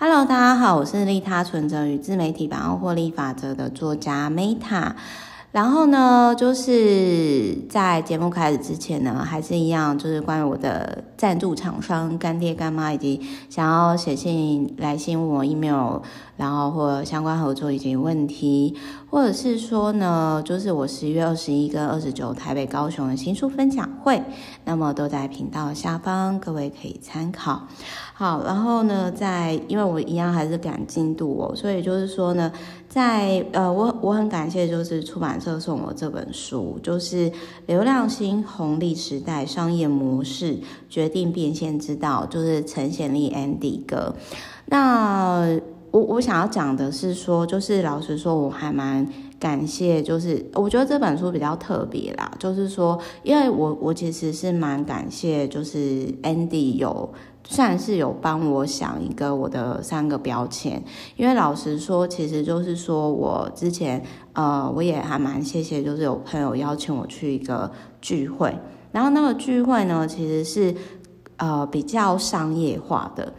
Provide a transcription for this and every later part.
Hello，大家好，我是利他存折与自媒体百万获利法则的作家 Meta。然后呢，就是在节目开始之前呢，还是一样，就是关于我的赞助厂商干爹干妈，以及想要写信来信问我 email，然后或相关合作以及问题，或者是说呢，就是我十一月二十一跟二十九台北、高雄的新书分享会，那么都在频道下方，各位可以参考。好，然后呢，在因为我一样还是赶进度哦，所以就是说呢，在呃，我我很感谢，就是出版社送我这本书，就是《流量新红利时代商业模式决定变现之道》，就是陈显利 Andy 哥。那我我想要讲的是说，就是老实说，我还蛮感谢，就是我觉得这本书比较特别啦，就是说，因为我我其实是蛮感谢，就是 Andy 有。算是有帮我想一个我的三个标签，因为老实说，其实就是说我之前呃，我也还蛮谢谢，就是有朋友邀请我去一个聚会，然后那个聚会呢，其实是呃比较商业化的，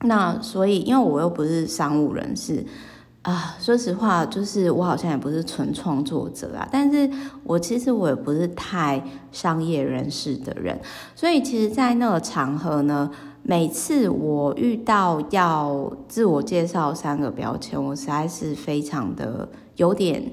那所以因为我又不是商务人士。啊，说实话，就是我好像也不是纯创作者啊，但是我其实我也不是太商业人士的人，所以其实，在那个场合呢，每次我遇到要自我介绍三个标签，我实在是非常的有点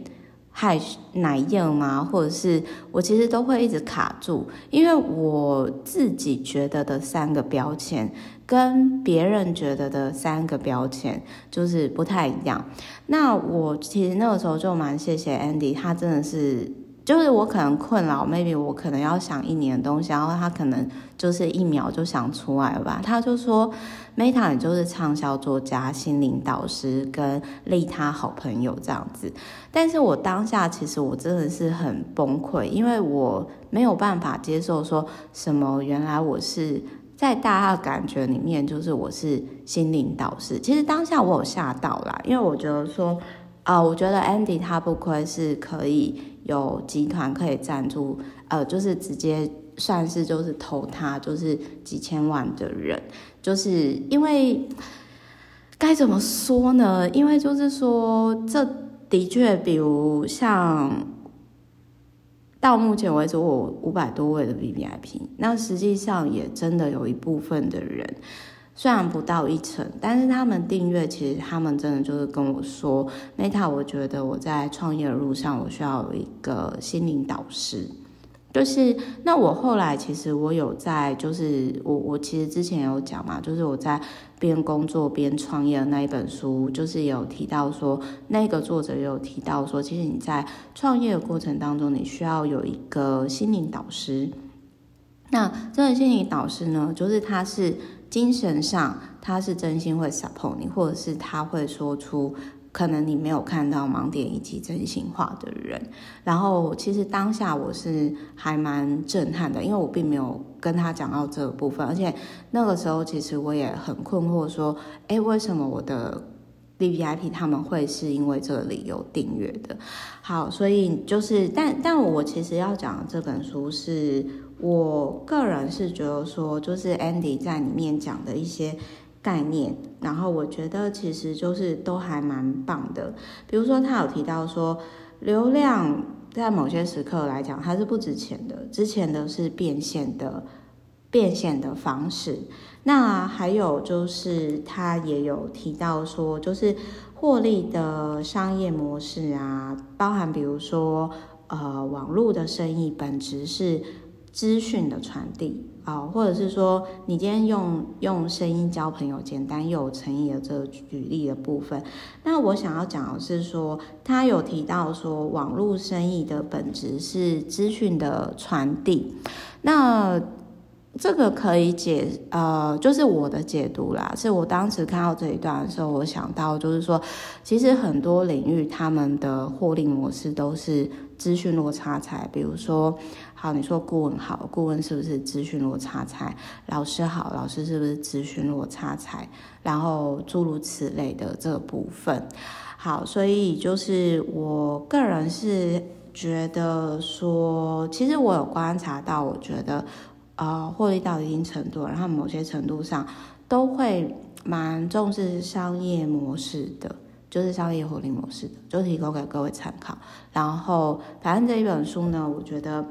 害奶硬嘛，或者是我其实都会一直卡住，因为我自己觉得的三个标签。跟别人觉得的三个标签就是不太一样。那我其实那个时候就蛮谢谢 Andy，他真的是，就是我可能困扰，maybe 我可能要想一年的东西，然后他可能就是一秒就想出来吧。他就说，Meta 你就是畅销作家、心灵导师跟利他好朋友这样子。但是我当下其实我真的是很崩溃，因为我没有办法接受说什么，原来我是。在大家的感觉里面，就是我是心灵导师。其实当下我有吓到啦，因为我觉得说，啊、我觉得 Andy 他不愧是可以有集团可以赞助，呃，就是直接算是就是投他就是几千万的人，就是因为该怎么说呢？因为就是说，这的确，比如像。到目前为止，我五百多位的 VVIP，那实际上也真的有一部分的人，虽然不到一成，但是他们订阅，其实他们真的就是跟我说，Meta，我觉得我在创业的路上，我需要有一个心灵导师。就是那我后来其实我有在，就是我我其实之前有讲嘛，就是我在边工作边创业的那一本书，就是有提到说，那个作者有提到说，其实你在创业的过程当中，你需要有一个心灵导师。那这个心灵导师呢，就是他是精神上他是真心会 support 你，或者是他会说出。可能你没有看到盲点以及真心话的人，然后其实当下我是还蛮震撼的，因为我并没有跟他讲到这个部分，而且那个时候其实我也很困惑，说，诶，为什么我的 VVIP 他们会是因为这个理由订阅的？好，所以就是，但但我其实要讲这本书是我个人是觉得说，就是 Andy 在里面讲的一些。概念，然后我觉得其实就是都还蛮棒的。比如说，他有提到说，流量在某些时刻来讲，它是不值钱的，值钱的是变现的变现的方式。那还有就是，他也有提到说，就是获利的商业模式啊，包含比如说，呃，网络的生意本质是资讯的传递。好，或者是说，你今天用用声音交朋友，简单又有诚意的这个举例的部分。那我想要讲的是说，他有提到说，网络生意的本质是资讯的传递。那这个可以解，呃，就是我的解读啦。是我当时看到这一段的时候，我想到就是说，其实很多领域他们的获利模式都是资讯落差财，比如说。好，你说顾问好，顾问是不是资讯落差财？老师好，老师是不是资讯落差财？然后诸如此类的这个部分。好，所以就是我个人是觉得说，其实我有观察到，我觉得呃获利到一定程度，然后某些程度上都会蛮重视商业模式的，就是商业获利模式的，就提供给各位参考。然后，反正这一本书呢，我觉得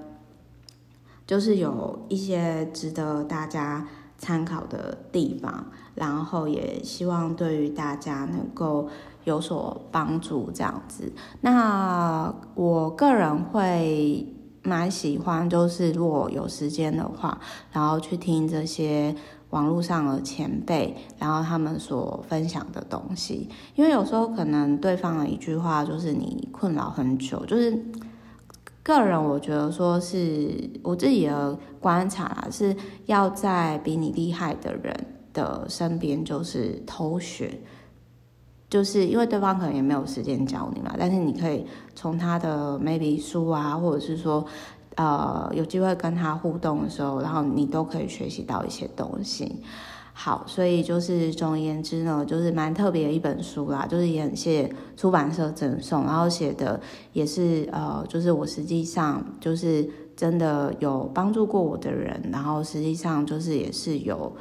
就是有一些值得大家参考的地方，然后也希望对于大家能够有所帮助这样子。那我个人会。蛮喜欢，就是如果有时间的话，然后去听这些网络上的前辈，然后他们所分享的东西。因为有时候可能对方的一句话，就是你困扰很久。就是个人，我觉得说是我自己的观察啦，是要在比你厉害的人的身边，就是偷学。就是因为对方可能也没有时间教你嘛，但是你可以从他的 maybe 书啊，或者是说，呃，有机会跟他互动的时候，然后你都可以学习到一些东西。好，所以就是总而言之呢，就是蛮特别的一本书啦，就是也很谢出版社赠送，然后写的也是呃，就是我实际上就是真的有帮助过我的人，然后实际上就是也是有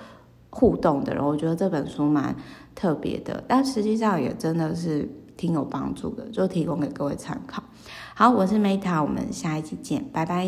互动的人，我觉得这本书蛮。特别的，但实际上也真的是挺有帮助的，就提供给各位参考。好，我是 Meta，我们下一期见，拜拜。